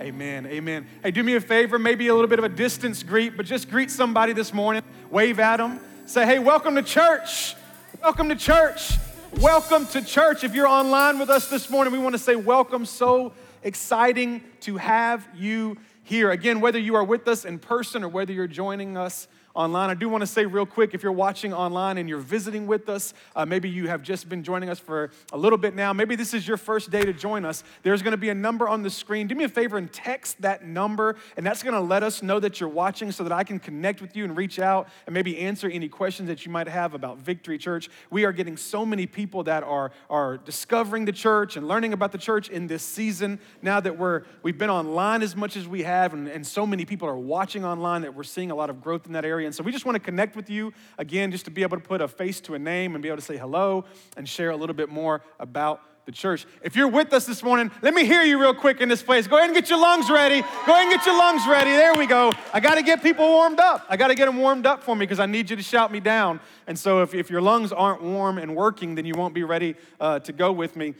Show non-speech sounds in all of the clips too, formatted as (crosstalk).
Amen. Amen. Hey, do me a favor, maybe a little bit of a distance greet, but just greet somebody this morning. Wave at them. Say, hey, welcome to church. Welcome to church. Welcome to church. If you're online with us this morning, we want to say welcome. So exciting to have you here. Again, whether you are with us in person or whether you're joining us online. I do want to say real quick if you're watching online and you're visiting with us, uh, maybe you have just been joining us for a little bit now, maybe this is your first day to join us. There's going to be a number on the screen. Do me a favor and text that number, and that's going to let us know that you're watching so that I can connect with you and reach out and maybe answer any questions that you might have about Victory Church. We are getting so many people that are, are discovering the church and learning about the church in this season now that we're, we've been online as much as we have, and, and so many people are watching online that we're seeing a lot of growth in that area. And so we just want to connect with you again, just to be able to put a face to a name and be able to say hello and share a little bit more about the church. If you're with us this morning, let me hear you real quick in this place. Go ahead and get your lungs ready. Go ahead and get your lungs ready. There we go. I got to get people warmed up. I got to get them warmed up for me because I need you to shout me down. And so if, if your lungs aren't warm and working, then you won't be ready uh, to go with me.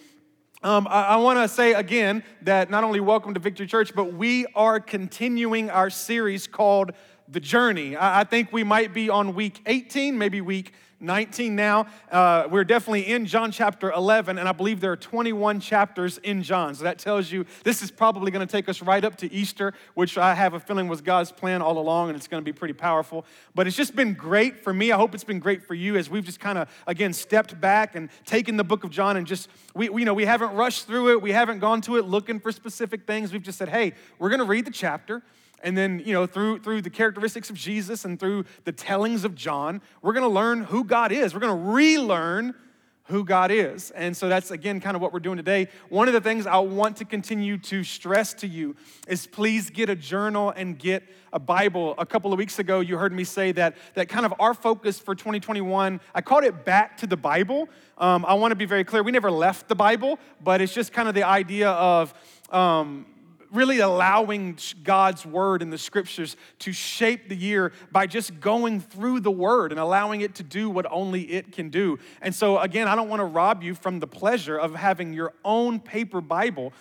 Um, I, I want to say again that not only welcome to Victory Church, but we are continuing our series called the journey. I, I think we might be on week 18, maybe week 19 now. Uh, we're definitely in John chapter 11, and I believe there are 21 chapters in John. So that tells you this is probably going to take us right up to Easter, which I have a feeling was God's plan all along, and it's going to be pretty powerful. But it's just been great for me. I hope it's been great for you as we've just kind of, again, stepped back and taken the book of John and just, we, we, you know, we haven't rushed through it. We haven't gone to it looking for specific things. We've just said, hey, we're going to read the chapter. And then, you know, through, through the characteristics of Jesus and through the tellings of John, we're gonna learn who God is. We're gonna relearn who God is. And so that's, again, kind of what we're doing today. One of the things I want to continue to stress to you is please get a journal and get a Bible. A couple of weeks ago, you heard me say that, that kind of our focus for 2021, I called it back to the Bible. Um, I wanna be very clear, we never left the Bible, but it's just kind of the idea of, um, really allowing God's word and the scriptures to shape the year by just going through the word and allowing it to do what only it can do. And so, again, I don't want to rob you from the pleasure of having your own paper Bible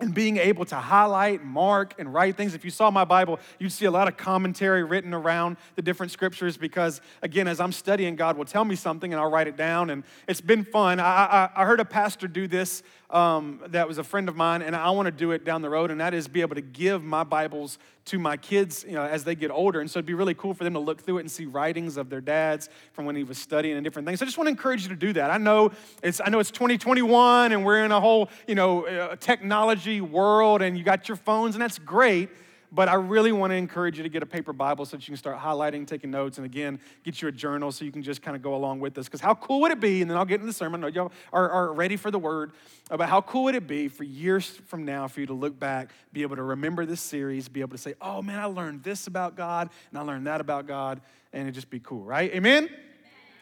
and being able to highlight, mark, and write things. If you saw my Bible, you'd see a lot of commentary written around the different scriptures because, again, as I'm studying, God will tell me something and I'll write it down. And it's been fun. I, I, I heard a pastor do this um, that was a friend of mine, and I want to do it down the road, and that is be able to give my Bibles to my kids you know, as they get older. And so it'd be really cool for them to look through it and see writings of their dads from when he was studying and different things. So I just want to encourage you to do that. I know it's, I know it's 2021 and we're in a whole you know, uh, technology world and you got your phones, and that's great. But I really want to encourage you to get a paper Bible so that you can start highlighting, taking notes, and again, get you a journal so you can just kind of go along with this. Because how cool would it be? And then I'll get into the sermon. Y'all are, are ready for the word about how cool would it be for years from now for you to look back, be able to remember this series, be able to say, oh man, I learned this about God, and I learned that about God, and it just be cool, right? Amen?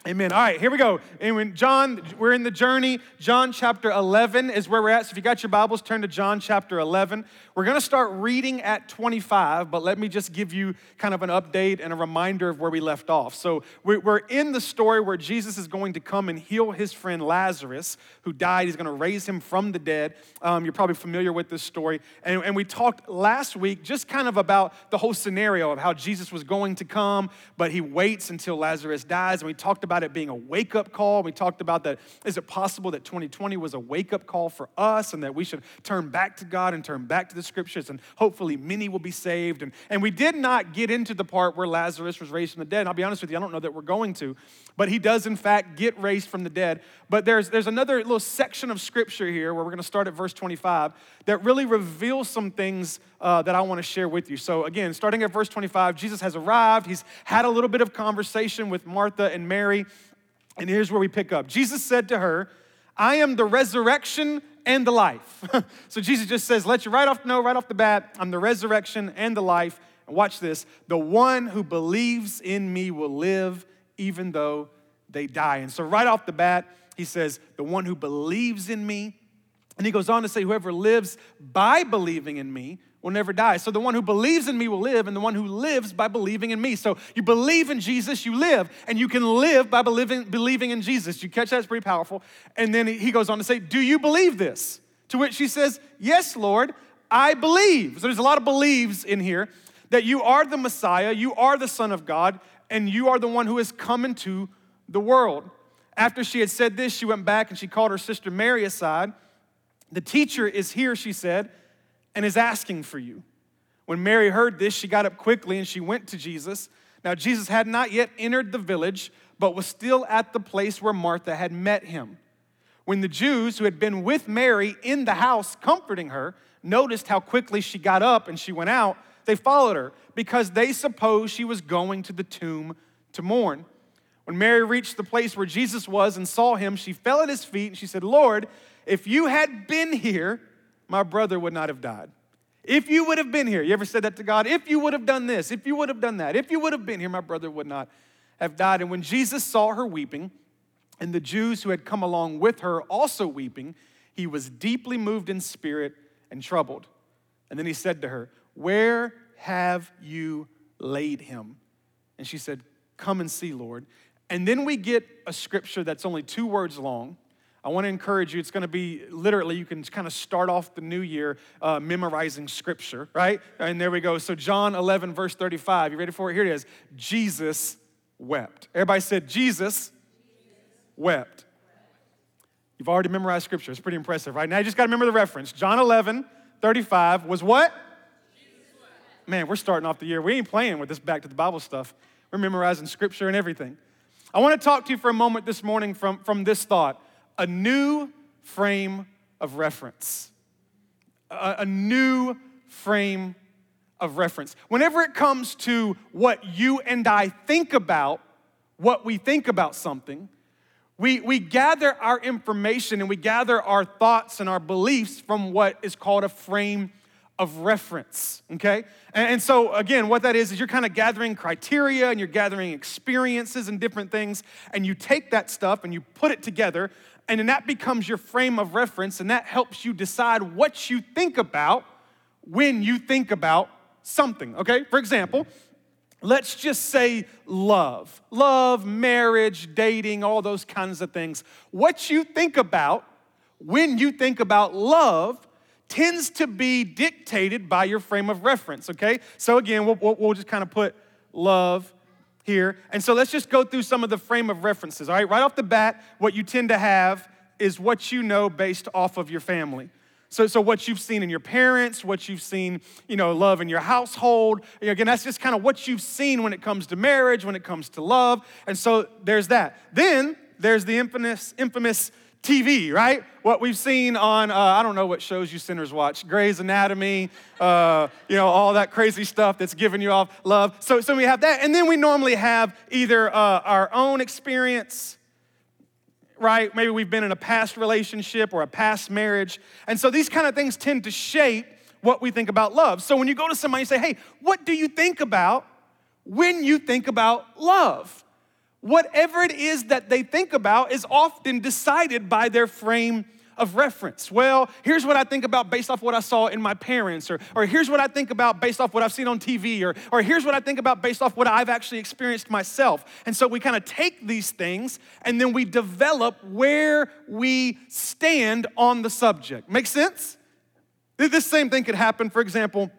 Amen. All right, here we go. And when John, we're in the journey. John chapter 11 is where we're at. So if you got your Bibles, turn to John chapter 11. We're going to start reading at 25, but let me just give you kind of an update and a reminder of where we left off. So we're in the story where Jesus is going to come and heal his friend Lazarus, who died. He's going to raise him from the dead. Um, you're probably familiar with this story. And, and we talked last week just kind of about the whole scenario of how Jesus was going to come, but he waits until Lazarus dies. And we talked about about it being a wake up call. We talked about that. Is it possible that 2020 was a wake up call for us and that we should turn back to God and turn back to the scriptures and hopefully many will be saved? And, and we did not get into the part where Lazarus was raised from the dead. And I'll be honest with you, I don't know that we're going to, but he does in fact get raised from the dead. But there's, there's another little section of scripture here where we're going to start at verse 25 that really reveals some things uh, that I want to share with you. So, again, starting at verse 25, Jesus has arrived. He's had a little bit of conversation with Martha and Mary. And here's where we pick up Jesus said to her, I am the resurrection and the life. (laughs) so Jesus just says, let you right off know, right off the bat, I'm the resurrection and the life. And watch this the one who believes in me will live even though they die. And so, right off the bat, he says, The one who believes in me. And he goes on to say, Whoever lives by believing in me will never die. So the one who believes in me will live, and the one who lives by believing in me. So you believe in Jesus, you live, and you can live by believing, believing in Jesus. You catch that? It's pretty powerful. And then he goes on to say, Do you believe this? To which she says, Yes, Lord. I believe. So there's a lot of believes in here that you are the Messiah, you are the Son of God, and you are the one who has come into the world. After she had said this, she went back and she called her sister Mary aside. The teacher is here, she said, and is asking for you. When Mary heard this, she got up quickly and she went to Jesus. Now, Jesus had not yet entered the village, but was still at the place where Martha had met him. When the Jews who had been with Mary in the house comforting her noticed how quickly she got up and she went out, they followed her because they supposed she was going to the tomb to mourn. When Mary reached the place where Jesus was and saw him, she fell at his feet and she said, Lord, if you had been here, my brother would not have died. If you would have been here, you ever said that to God? If you would have done this, if you would have done that, if you would have been here, my brother would not have died. And when Jesus saw her weeping, and the Jews who had come along with her also weeping, he was deeply moved in spirit and troubled. And then he said to her, Where have you laid him? And she said, Come and see, Lord. And then we get a scripture that's only two words long. I want to encourage you. It's going to be literally, you can kind of start off the new year uh, memorizing scripture, right? And there we go. So, John 11, verse 35. You ready for it? Here it is Jesus wept. Everybody said, Jesus wept. You've already memorized scripture. It's pretty impressive, right? Now you just got to remember the reference. John 11, 35 was what? Man, we're starting off the year. We ain't playing with this back to the Bible stuff. We're memorizing scripture and everything. I want to talk to you for a moment this morning from, from this thought a new frame of reference. A, a new frame of reference. Whenever it comes to what you and I think about, what we think about something, we, we gather our information and we gather our thoughts and our beliefs from what is called a frame of reference, okay? And, and so, again, what that is, is you're kind of gathering criteria and you're gathering experiences and different things, and you take that stuff and you put it together, and then that becomes your frame of reference, and that helps you decide what you think about when you think about something, okay? For example, let's just say love, love, marriage, dating, all those kinds of things. What you think about when you think about love tends to be dictated by your frame of reference, okay? So again, we'll, we'll just kind of put love here. And so let's just go through some of the frame of references, all right? Right off the bat, what you tend to have is what you know based off of your family. So, so what you've seen in your parents, what you've seen, you know, love in your household. Again, that's just kind of what you've seen when it comes to marriage, when it comes to love. And so there's that. Then there's the infamous, infamous TV, right? What we've seen on, uh, I don't know what shows you sinners watch, Grey's Anatomy, uh, you know, all that crazy stuff that's giving you off love. So, so we have that. And then we normally have either uh, our own experience, right? Maybe we've been in a past relationship or a past marriage. And so these kind of things tend to shape what we think about love. So when you go to somebody and say, hey, what do you think about when you think about love? Whatever it is that they think about is often decided by their frame of reference. Well, here's what I think about based off what I saw in my parents, or, or here's what I think about based off what I've seen on TV, or, or here's what I think about based off what I've actually experienced myself. And so we kind of take these things and then we develop where we stand on the subject. Make sense? This same thing could happen, for example,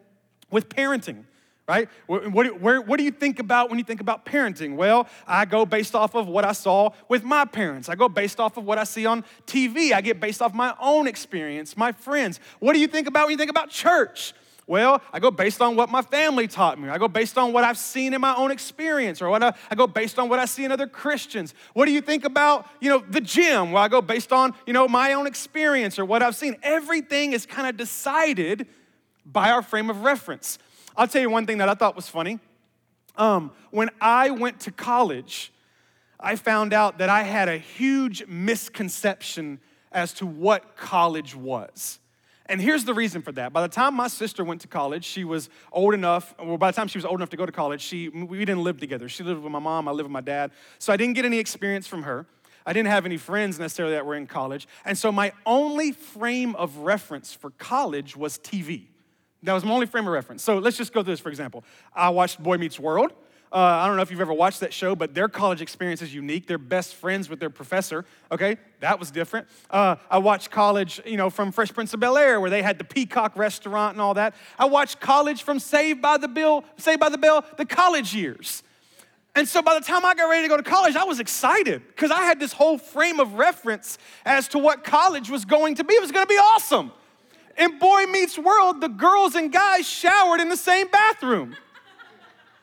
with parenting right? What, where, what do you think about when you think about parenting? Well, I go based off of what I saw with my parents. I go based off of what I see on TV. I get based off my own experience, my friends. What do you think about when you think about church? Well, I go based on what my family taught me. I go based on what I've seen in my own experience, or what I, I, go based on what I see in other Christians. What do you think about, you know, the gym? Well, I go based on, you know, my own experience or what I've seen. Everything is kind of decided by our frame of reference. I'll tell you one thing that I thought was funny. Um, when I went to college, I found out that I had a huge misconception as to what college was. And here's the reason for that. By the time my sister went to college, she was old enough, well, by the time she was old enough to go to college, she, we didn't live together. She lived with my mom, I lived with my dad. So I didn't get any experience from her. I didn't have any friends necessarily that were in college. And so my only frame of reference for college was TV. That was my only frame of reference. So let's just go through this, for example. I watched Boy Meets World. Uh, I don't know if you've ever watched that show, but their college experience is unique. They're best friends with their professor. Okay, that was different. Uh, I watched college, you know, from Fresh Prince of Bel Air, where they had the Peacock restaurant and all that. I watched college from Saved by the Bill, Saved by the Bell, the college years. And so by the time I got ready to go to college, I was excited because I had this whole frame of reference as to what college was going to be. It was going to be awesome. In Boy Meets World, the girls and guys showered in the same bathroom.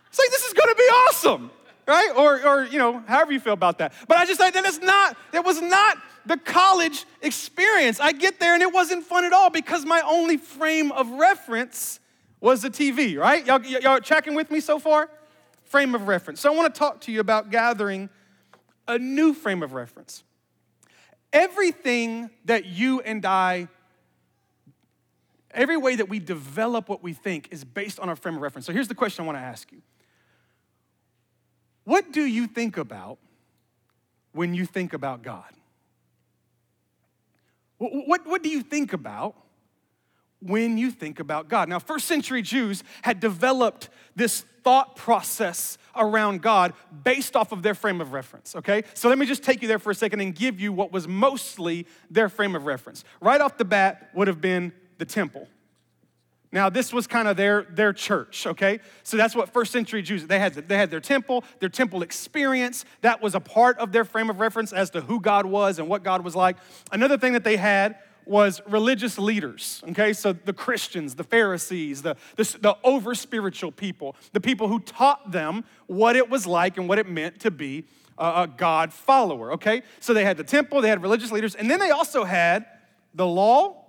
It's like, this is to be awesome, right? Or, or, you know, however you feel about that. But I just like, that is not, that was not the college experience. I get there and it wasn't fun at all because my only frame of reference was the TV, right? Y'all, y'all tracking with me so far? frame of reference. So I want to talk to you about gathering a new frame of reference. Everything that you and I, every way that we develop what we think is based on our frame of reference. So here's the question I want to ask you What do you think about when you think about God? What, what, what do you think about when you think about God. Now, first century Jews had developed this thought process around God based off of their frame of reference, okay? So let me just take you there for a second and give you what was mostly their frame of reference. Right off the bat would have been the temple. Now, this was kind of their, their church, okay? So that's what first century Jews, they had, they had their temple, their temple experience. That was a part of their frame of reference as to who God was and what God was like. Another thing that they had was religious leaders, okay? So the Christians, the Pharisees, the, the, the over spiritual people, the people who taught them what it was like and what it meant to be a, a God follower, okay? So they had the temple, they had religious leaders, and then they also had the law.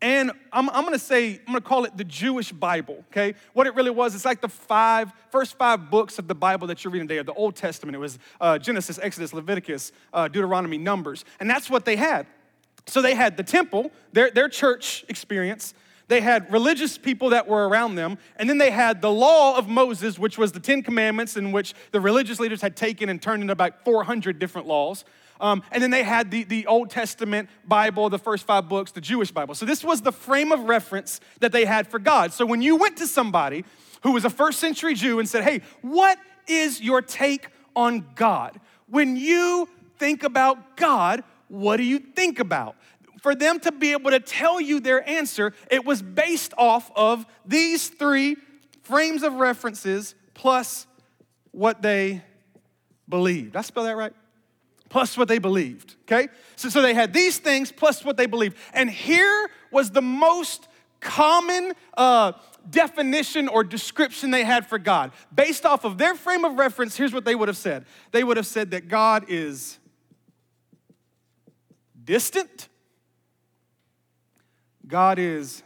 And I'm, I'm gonna say, I'm gonna call it the Jewish Bible, okay? What it really was, it's like the five, first five books of the Bible that you're reading today, the Old Testament. It was uh, Genesis, Exodus, Leviticus, uh, Deuteronomy, Numbers. And that's what they had. So they had the temple, their, their church experience. They had religious people that were around them. And then they had the law of Moses, which was the Ten Commandments, in which the religious leaders had taken and turned into about 400 different laws. Um, and then they had the, the Old Testament Bible, the first five books, the Jewish Bible. So this was the frame of reference that they had for God. So when you went to somebody who was a first century Jew and said, Hey, what is your take on God? When you think about God, what do you think about? For them to be able to tell you their answer, it was based off of these three frames of references plus what they believed. Did I spell that right? Plus what they believed, okay? So, so they had these things plus what they believed. And here was the most common uh, definition or description they had for God. Based off of their frame of reference, here's what they would have said they would have said that God is distant. God is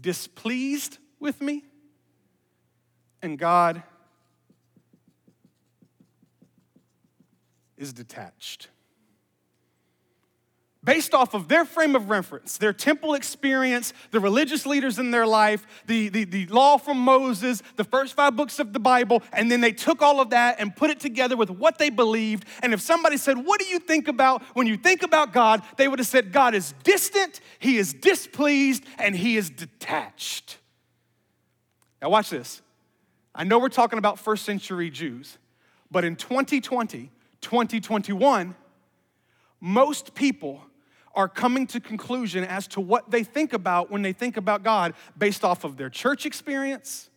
displeased with me. And God is detached based off of their frame of reference, their temple experience, the religious leaders in their life, the, the, the law from Moses, the first five books of the Bible, and then they took all of that and put it together with what they believed. And if somebody said, What do you think about when you think about God? they would have said, God is distant, He is displeased, and He is detached. Now, watch this. I know we're talking about first century Jews, but in 2020, 2021, most people are coming to conclusion as to what they think about when they think about God based off of their church experience,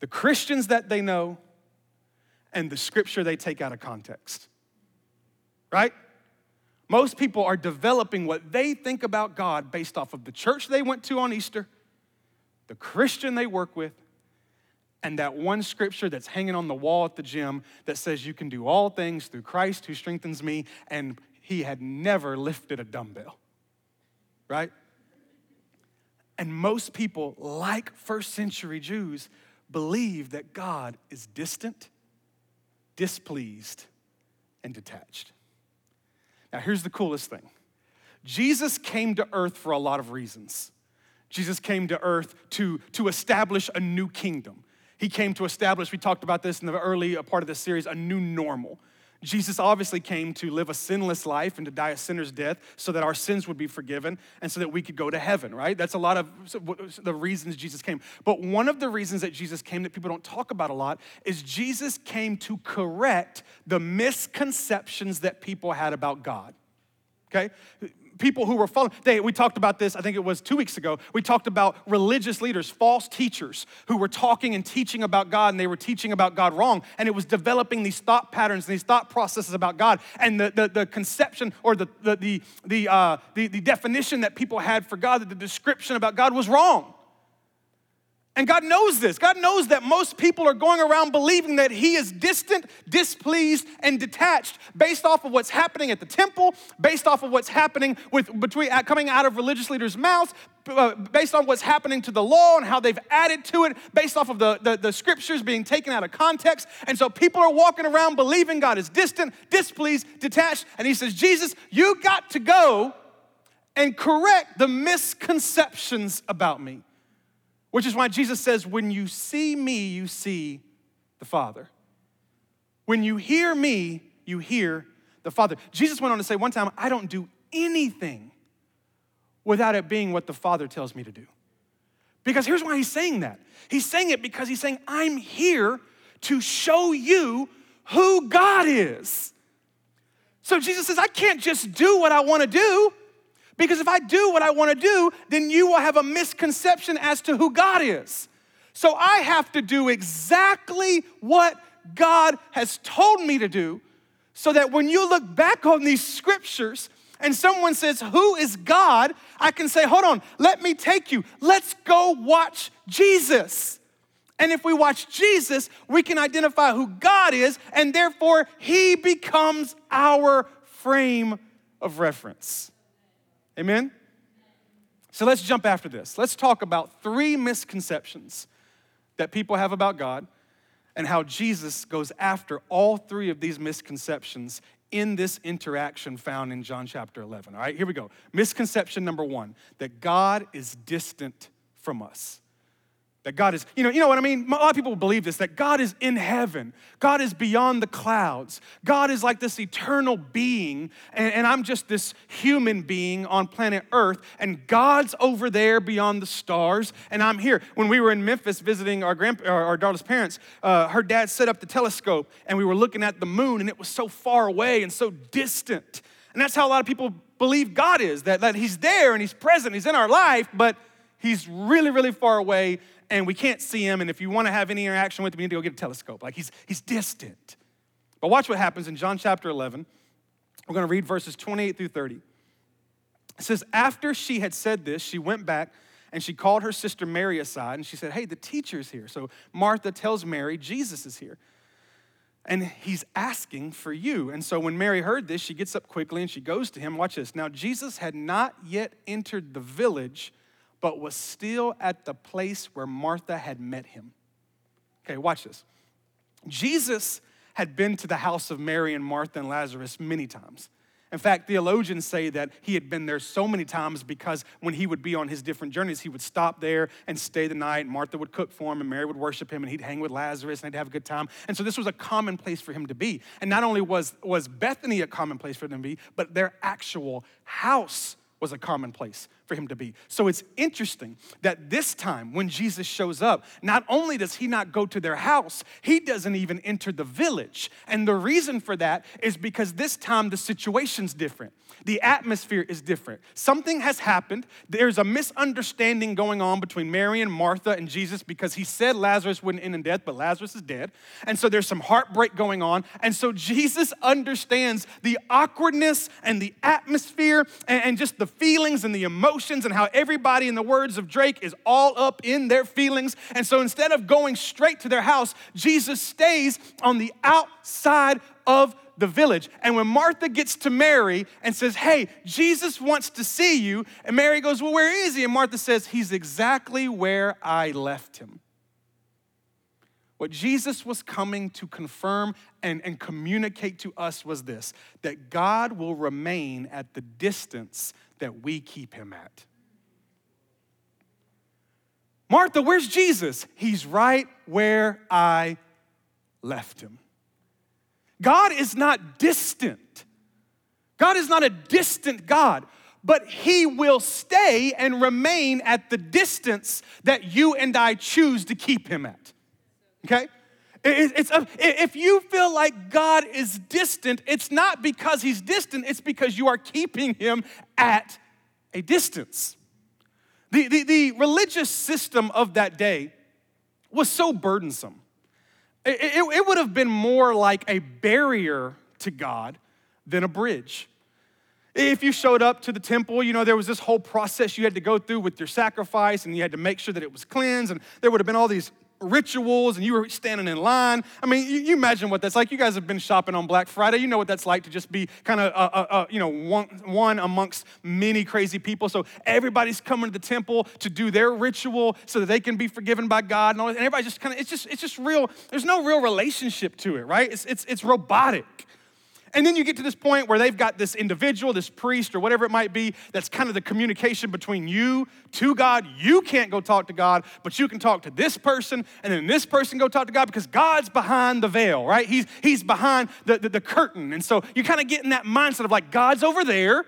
the Christians that they know, and the scripture they take out of context. Right? Most people are developing what they think about God based off of the church they went to on Easter, the Christian they work with, and that one scripture that's hanging on the wall at the gym that says you can do all things through Christ who strengthens me, and he had never lifted a dumbbell, right? And most people, like first century Jews, believe that God is distant, displeased, and detached. Now, here's the coolest thing Jesus came to earth for a lot of reasons. Jesus came to earth to, to establish a new kingdom. He came to establish, we talked about this in the early uh, part of the series, a new normal. Jesus obviously came to live a sinless life and to die a sinner's death so that our sins would be forgiven and so that we could go to heaven, right? That's a lot of the reasons Jesus came. But one of the reasons that Jesus came that people don't talk about a lot is Jesus came to correct the misconceptions that people had about God. Okay? People who were following. They, we talked about this, I think it was two weeks ago. We talked about religious leaders, false teachers who were talking and teaching about God, and they were teaching about God wrong. And it was developing these thought patterns, and these thought processes about God. And the, the, the conception or the, the, the, the, uh, the, the definition that people had for God, the description about God was wrong. And God knows this. God knows that most people are going around believing that He is distant, displeased, and detached based off of what's happening at the temple, based off of what's happening with between coming out of religious leaders' mouths, uh, based on what's happening to the law and how they've added to it, based off of the, the, the scriptures being taken out of context. And so people are walking around believing God is distant, displeased, detached. And He says, Jesus, you got to go and correct the misconceptions about me. Which is why Jesus says, When you see me, you see the Father. When you hear me, you hear the Father. Jesus went on to say one time, I don't do anything without it being what the Father tells me to do. Because here's why he's saying that. He's saying it because he's saying, I'm here to show you who God is. So Jesus says, I can't just do what I want to do. Because if I do what I want to do, then you will have a misconception as to who God is. So I have to do exactly what God has told me to do so that when you look back on these scriptures and someone says, Who is God? I can say, Hold on, let me take you. Let's go watch Jesus. And if we watch Jesus, we can identify who God is, and therefore He becomes our frame of reference. Amen? So let's jump after this. Let's talk about three misconceptions that people have about God and how Jesus goes after all three of these misconceptions in this interaction found in John chapter 11. All right, here we go. Misconception number one that God is distant from us. That God is, you know, you know what I mean? A lot of people believe this that God is in heaven. God is beyond the clouds. God is like this eternal being, and, and, I'm just this human being on planet Earth, and God's over there beyond the stars, and I'm here. When we were in Memphis visiting our, grand, our, our daughter's parents, uh, her dad set up the telescope, and we were looking at the moon, and it was so far away and so distant. And that's how a lot of people believe God is that, that He's there and He's present, He's in our life, but He's really, really far away and we can't see him. And if you want to have any interaction with him, you need to go get a telescope. Like he's, he's distant. But watch what happens in John chapter 11. We're going to read verses 28 through 30. It says, After she had said this, she went back and she called her sister Mary aside and she said, Hey, the teacher's here. So Martha tells Mary, Jesus is here. And he's asking for you. And so when Mary heard this, she gets up quickly and she goes to him. Watch this. Now, Jesus had not yet entered the village but was still at the place where Martha had met him. Okay, watch this. Jesus had been to the house of Mary and Martha and Lazarus many times. In fact, theologians say that he had been there so many times because when he would be on his different journeys, he would stop there and stay the night. Martha would cook for him, and Mary would worship him, and he'd hang with Lazarus, and they'd have a good time. And so this was a common place for him to be. And not only was, was Bethany a common place for them to be, but their actual house was a common place for him to be. So it's interesting that this time when Jesus shows up, not only does he not go to their house, he doesn't even enter the village. And the reason for that is because this time the situation's different. The atmosphere is different. Something has happened. There's a misunderstanding going on between Mary and Martha and Jesus because he said Lazarus wouldn't end in death, but Lazarus is dead. And so there's some heartbreak going on. And so Jesus understands the awkwardness and the atmosphere and, and just the feelings and the emotions and how everybody, in the words of Drake, is all up in their feelings. And so instead of going straight to their house, Jesus stays on the outside of the village. And when Martha gets to Mary and says, Hey, Jesus wants to see you, and Mary goes, Well, where is he? And Martha says, He's exactly where I left him. What Jesus was coming to confirm and, and communicate to us was this that God will remain at the distance that we keep him at. Martha, where's Jesus? He's right where I left him. God is not distant. God is not a distant God, but He will stay and remain at the distance that you and I choose to keep Him at. Okay? It's, if you feel like God is distant, it's not because He's distant, it's because you are keeping Him at a distance. The, the, the religious system of that day was so burdensome. It, it, it would have been more like a barrier to God than a bridge. If you showed up to the temple, you know, there was this whole process you had to go through with your sacrifice, and you had to make sure that it was cleansed, and there would have been all these rituals and you were standing in line. I mean, you, you, imagine what that's like. You guys have been shopping on Black Friday. You know what that's like to just be kind of, uh, uh, uh, you know, one, one amongst many crazy people. So everybody's coming to the temple to do their ritual so that they can be forgiven by God and all. And everybody just kind of, it's just, it's just real. There's no real relationship to it, right? It's, it's, it's robotic. And then you get to this point where they've got this individual, this priest, or whatever it might be, that's kind of the communication between you to God. You can't go talk to God, but you can talk to this person, and then this person go talk to God because God's behind the veil, right? He's, he's behind the, the, the curtain. And so you kind of get in that mindset of like, God's over there,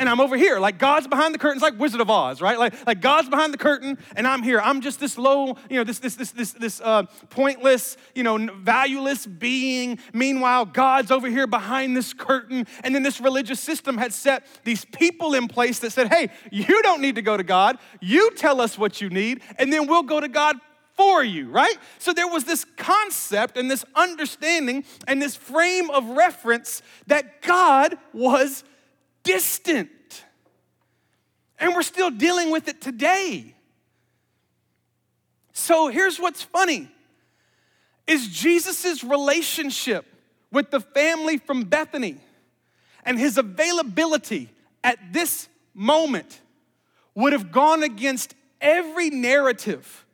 and I'm over here. Like God's behind the curtains, like Wizard of Oz, right? Like, like God's behind the curtain, and I'm here. I'm just this low, you know, this this this this this uh, pointless, you know, valueless being. Meanwhile, God's over here behind this curtain, and then this religious system had set these people in place that said, "Hey, you don't need to go to God. You tell us what you need, and then we'll go to God for you, right? So there was this concept and this understanding and this frame of reference that God was distant. And we're still dealing with it today. So here's what's funny is Jesus' relationship with the family from Bethany and his availability at this moment would have gone against every narrative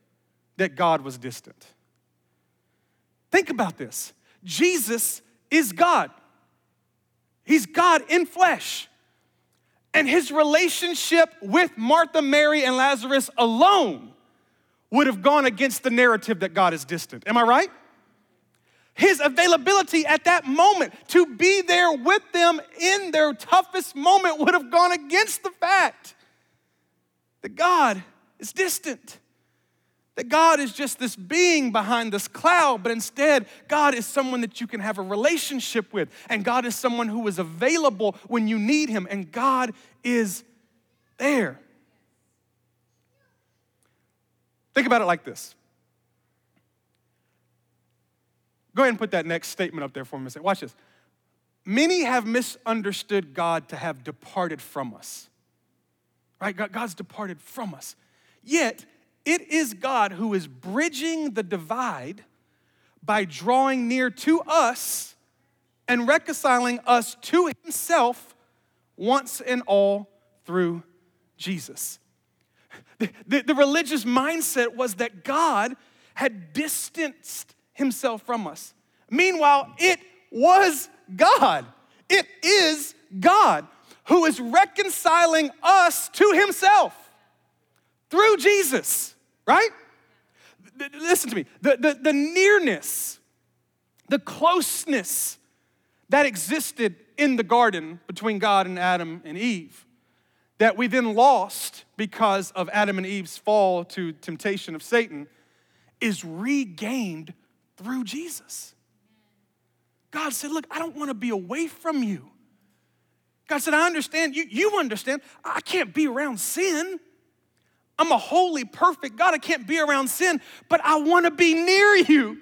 that God was distant. Think about this Jesus is God, He's God in flesh. And his relationship with Martha, Mary, and Lazarus alone would have gone against the narrative that God is distant. Am I right? His availability at that moment to be there with them in their toughest moment would have gone against the fact that God is distant that God is just this being behind this cloud, but instead, God is someone that you can have a relationship with. And God is someone who is available when you need Him, and God is there. Think about it like this. Go ahead and put that next statement up there for me. Watch this. Many have misunderstood God to have departed from us. Right? God's departed from us. Yet, it is God who is bridging the divide by drawing near to us and reconciling us to himself once and all through Jesus. The, the, the, religious mindset was that God had distanced himself from us. Meanwhile, it was God. It is God who is reconciling us to himself through Jesus right? Listen to me. The, the, the nearness, the closeness that existed in the garden between God and Adam and Eve, that we then lost because of Adam and Eve's fall to temptation of Satan, is regained through Jesus. God said, Look, I don't want to be away from you. God said, I understand. You, you understand. I can't be around sin. I'm a holy, perfect God. I can't be around sin, but I want to be near you.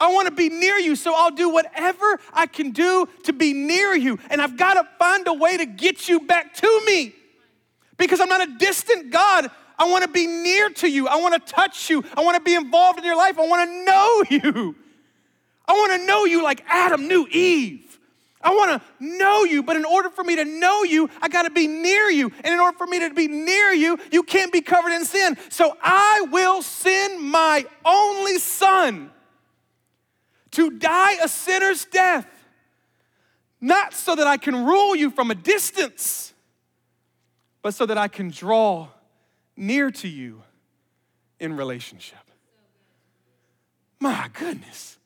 I want to be near you, so I'll do whatever I can do to be near you. And I've got to find a way to get you back to me because I'm not a distant God. I want to be near to you. I want to touch you. I want to be involved in your life. I want to know (laughs) you. I want to know you like Adam knew Eve. I want to know you, but in order for me to know you, I got to be near you. And in order for me to be near you, you can't be covered in sin. So I will send my only son to die a sinner's death, not so that I can rule you from a distance, but so that I can draw near to you in relationship. My goodness.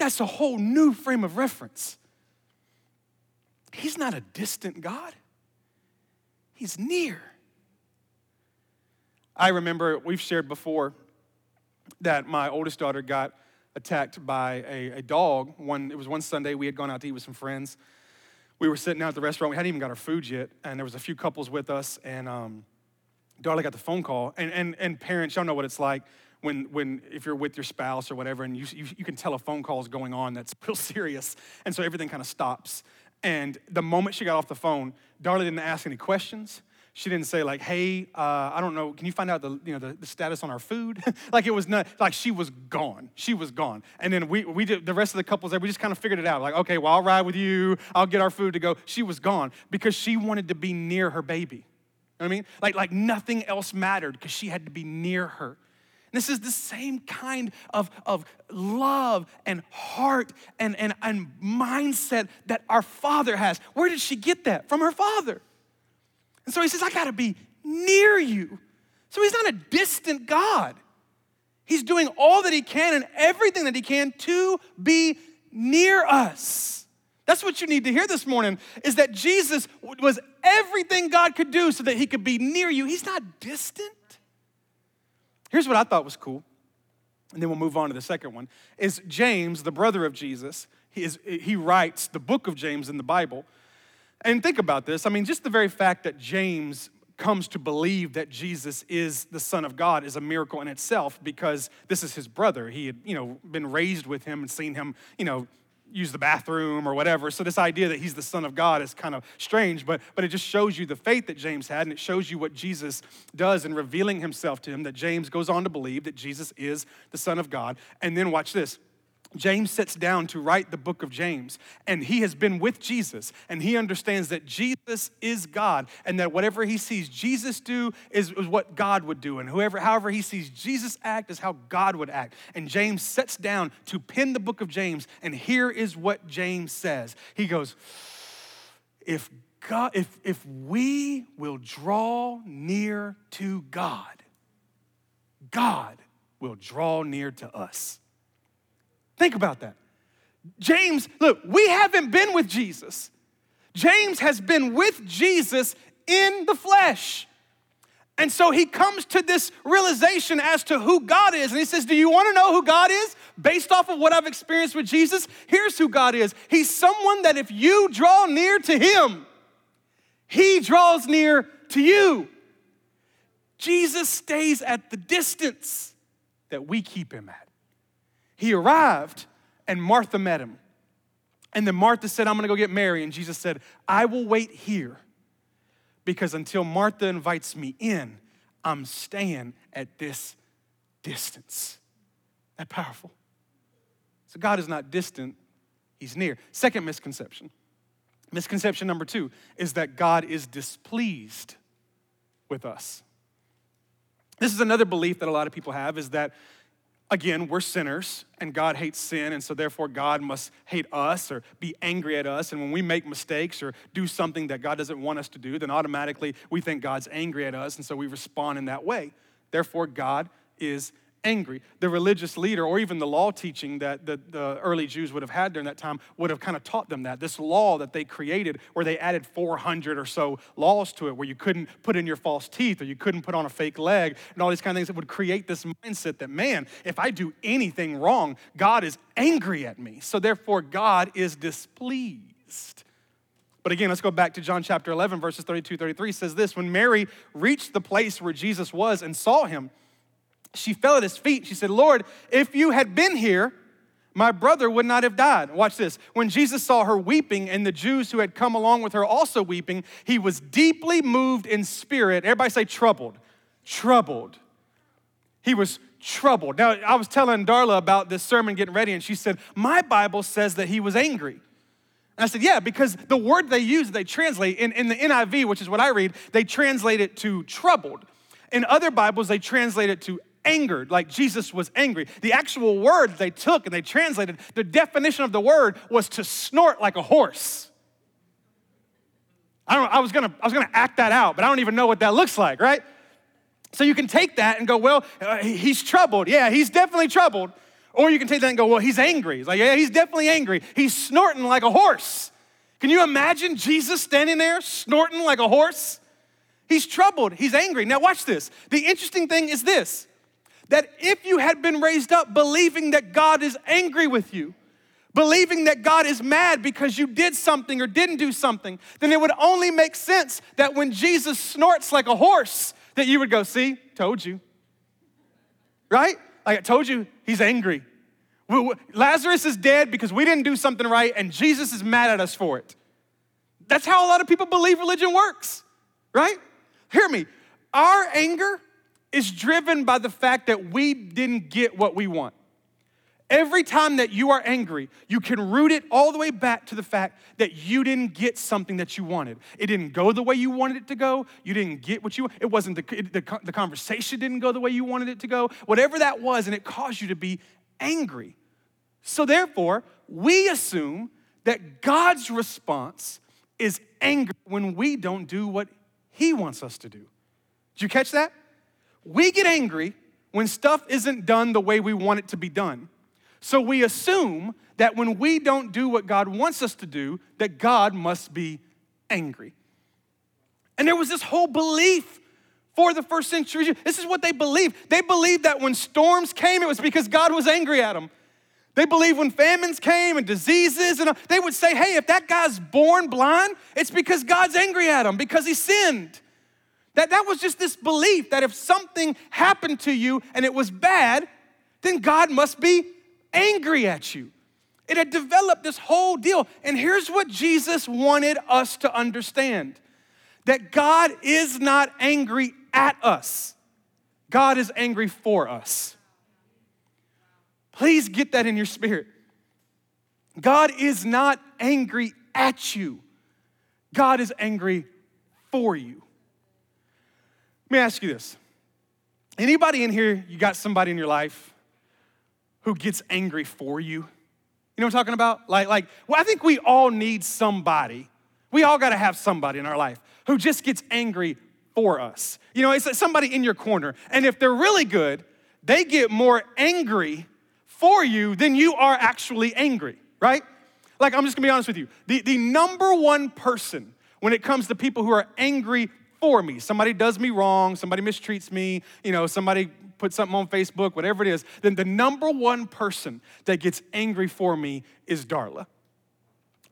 That's a whole new frame of reference. He's not a distant God, He's near. I remember we've shared before that my oldest daughter got attacked by a, a dog. One, it was one Sunday, we had gone out to eat with some friends. We were sitting out at the restaurant, we hadn't even got our food yet, and there was a few couples with us, and um, Darla got the phone call. And, and, and parents, y'all know what it's like when, when if you're with your spouse or whatever, and you, you, you can tell a phone call is going on that's (laughs) real serious. And so everything kind of stops. And the moment she got off the phone, Darla didn't ask any questions. She didn't say like, "Hey, uh, I don't know. Can you find out the you know the, the status on our food?" (laughs) like it was not like she was gone. She was gone. And then we we did the rest of the couples there. We just kind of figured it out. Like, okay, well I'll ride with you. I'll get our food to go. She was gone because she wanted to be near her baby. You know what I mean? Like like nothing else mattered because she had to be near her. This is the same kind of, of love and heart and, and, and mindset that our Father has. Where did she get that? From her Father. And so he says, I got to be near you. So he's not a distant God. He's doing all that he can and everything that he can to be near us. That's what you need to hear this morning is that Jesus was everything God could do so that he could be near you. He's not distant. Here's what I thought was cool. And then we'll move on to the second one. Is James, the brother of Jesus, he, is, he writes the book of James in the Bible. And think about this. I mean, just the very fact that James comes to believe that Jesus is the Son of God is a miracle in itself because this is his brother. He had, you know, been raised with him and seen him, you know, use the bathroom or whatever. So this idea that he's the Son of God is kind of strange, but, but it just shows you the faith that James had, and it shows you what Jesus does in revealing himself to him, that James goes on to believe that Jesus is the Son of God. And then watch this. James sits down to write the book of James, and he has been with Jesus, and he understands that Jesus is God, and that whatever he sees Jesus do is, is, what God would do, and whoever, however he sees Jesus act is how God would act. And James sits down to pen the book of James, and here is what James says. He goes, "If God, if if we will draw near to God, God will draw near to us." Think about that. James, look, we haven't been with Jesus. James has been with Jesus in the flesh. And so he comes to this realization as to who God is. And he says, Do you want to know who God is? Based off of what I've experienced with Jesus, here's who God is. He's someone that if you draw near to him, he draws near to you. Jesus stays at the distance that we keep him at. He arrived, and Martha met him. And then Martha said, I'm gonna go get Mary. And Jesus said, I will wait here because until Martha invites me in, I'm staying at this distance. That powerful. So God is not distant, He's near. Second misconception. Misconception number two is that God is displeased with us. This is another belief that a lot of people have is that again, we're sinners and God hates sin, and so therefore God must hate us or be angry at us. And when we make mistakes or do something that God doesn't want us to do, then automatically we think God's angry at us, and so we respond in that way. Therefore, God is angry. The religious leader, or even the law teaching that the, the, early Jews would have had during that time, would have kind of taught them that. This law that they created, where they added 400 or so laws to it, where you couldn't put in your false teeth or you couldn't put on a fake leg, and all these kind of things that would create this mindset that, man, if I do anything wrong, God is angry at me. So therefore, God is displeased. But again, let's go back to John chapter 11, verses 32 33 says this When Mary reached the place where Jesus was and saw him, she fell at his feet. She said, Lord, if you had been here, my brother would not have died. Watch this. When Jesus saw her weeping and the Jews who had come along with her also weeping, he was deeply moved in spirit. Everybody say troubled. Troubled. He was troubled. Now, I was telling Darla about this sermon getting ready, and she said, My Bible says that he was angry. And I said, Yeah, because the word they use, they translate in, in the NIV, which is what I read, they translate it to troubled. In other Bibles, they translate it to angered, like Jesus was angry. The actual word they took and they translated, the definition of the word was to snort like a horse. I, don't, I, was gonna, I was gonna act that out, but I don't even know what that looks like, right? So you can take that and go, well, uh, he's troubled. Yeah, he's definitely troubled. Or you can take that and go, well, he's angry. He's like, yeah, he's definitely angry. He's snorting like a horse. Can you imagine Jesus standing there snorting like a horse? He's troubled, he's angry. Now, watch this. The interesting thing is this that if you had been raised up believing that God is angry with you, believing that God is mad because you did something or didn't do something, then it would only make sense that when Jesus snorts like a horse, that you would go, See, told you. Right? Like I told you, he's angry. Lazarus is dead because we didn't do something right, and Jesus is mad at us for it. That's how a lot of people believe religion works, right? Hear me. Our anger is driven by the fact that we didn't get what we want. Every time that you are angry, you can root it all the way back to the fact that you didn't get something that you wanted. It didn't go the way you wanted it to go. You didn't get what you it wasn't the, it, the, the conversation didn't go the way you wanted it to go. Whatever that was, and it caused you to be angry. So therefore, we assume that God's response is anger when we don't do what he wants us to do. Did you catch that? We get angry when stuff isn't done the way we want it to be done. So we assume that when we don't do what God wants us to do, that God must be angry. And there was this whole belief for the first century. This is what they believed. They believed that when storms came, it was because God was angry at them. They believed when famines came and diseases, and they would say, hey, if that guy's born blind, it's because God's angry at him because he sinned. That, that was just this belief that if something happened to you and it was bad, then God must be angry at you. It had developed this whole deal. And here's what Jesus wanted us to understand that God is not angry at us, God is angry for us. Please get that in your spirit. God is not angry at you, God is angry for you. Let me ask you this. Anybody in here, you got somebody in your life who gets angry for you. You know what I'm talking about? Like, like, well, I think we all need somebody. We all got to have somebody in our life who just gets angry for us. You know, it's somebody in your corner. And if they're really good, they get more angry for you than you are actually angry, right? Like, I'm just gonna be honest with you. The, the number one person when it comes to people who are angry for me, somebody does me wrong, somebody mistreats me, you know, somebody puts something on Facebook, whatever it is, then the number one person that gets angry for me is Darla.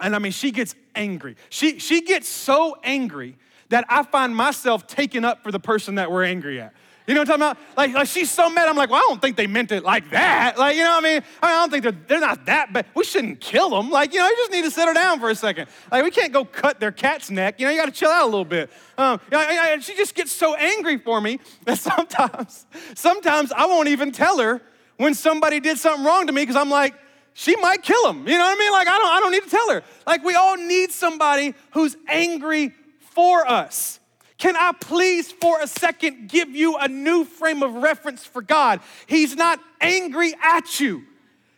And I mean, she gets angry. She, she gets so angry that I find myself taking up for the person that we're angry at. You know what I'm talking about? Like, like she's so mad. I'm like, well, I don't think they meant it like that. Like, you know what I mean? I don't think they're, they're not that bad. We shouldn't kill them. Like, you know, you just need to settle down for a second. Like, we can't go cut their cat's neck. You know, you got to chill out a little bit. Um, I, I, she just gets so angry for me that (laughs) sometimes, sometimes I won't even tell her when somebody did something wrong to me because I'm like, she might kill him. You know what I mean? Like, I don't, I don't need to tell her. Like, we all need somebody who's angry for us. Can I please, for a second, give you a new frame of reference for God? He's not angry at you,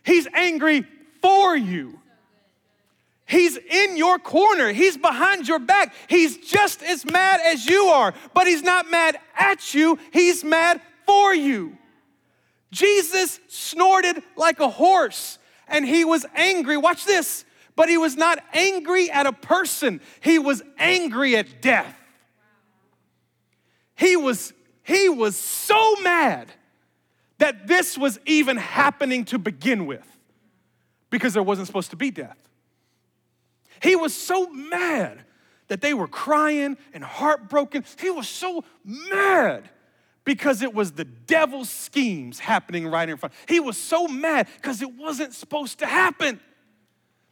He's angry for you. He's in your corner. He's behind your back. He's just as mad as you are, but he's not mad at you. He's mad for you. Jesus snorted like a horse and he was angry. Watch this. But he was not angry at a person, he was angry at death. He was, he was so mad that this was even happening to begin with because there wasn't supposed to be death. He was so mad that they were crying and heartbroken. He was so mad because it was the devil's schemes happening right in front. He was so mad because it wasn't supposed to happen.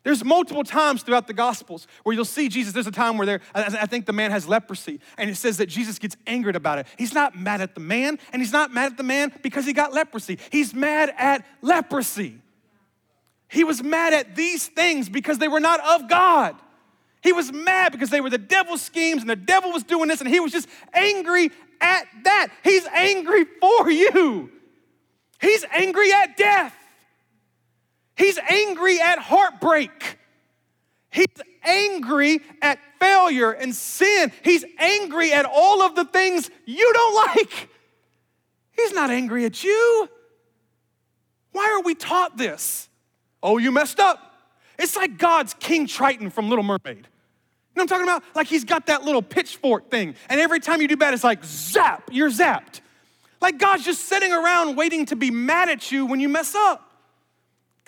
There's multiple times throughout the Gospels where you'll see Jesus. There's a time where there, I think the man has leprosy, and it says that Jesus gets angered about it. He's not mad at the man, and he's not mad at the man because he got leprosy. He's mad at leprosy. He was mad at these things because they were not of God. He was mad because they were the devil's schemes and the devil was doing this, and he was just angry at that. He's angry for you, he's angry at death. He's angry at heartbreak. He's angry at failure and sin. He's angry at all of the things you don't like. He's not angry at you. Why are we taught this? Oh, you messed up. It's like God's King Triton from Little Mermaid. You know what I'm talking about? Like he's got that little pitchfork thing, and every time you do bad, it's like zap, you're zapped. Like God's just sitting around waiting to be mad at you when you mess up.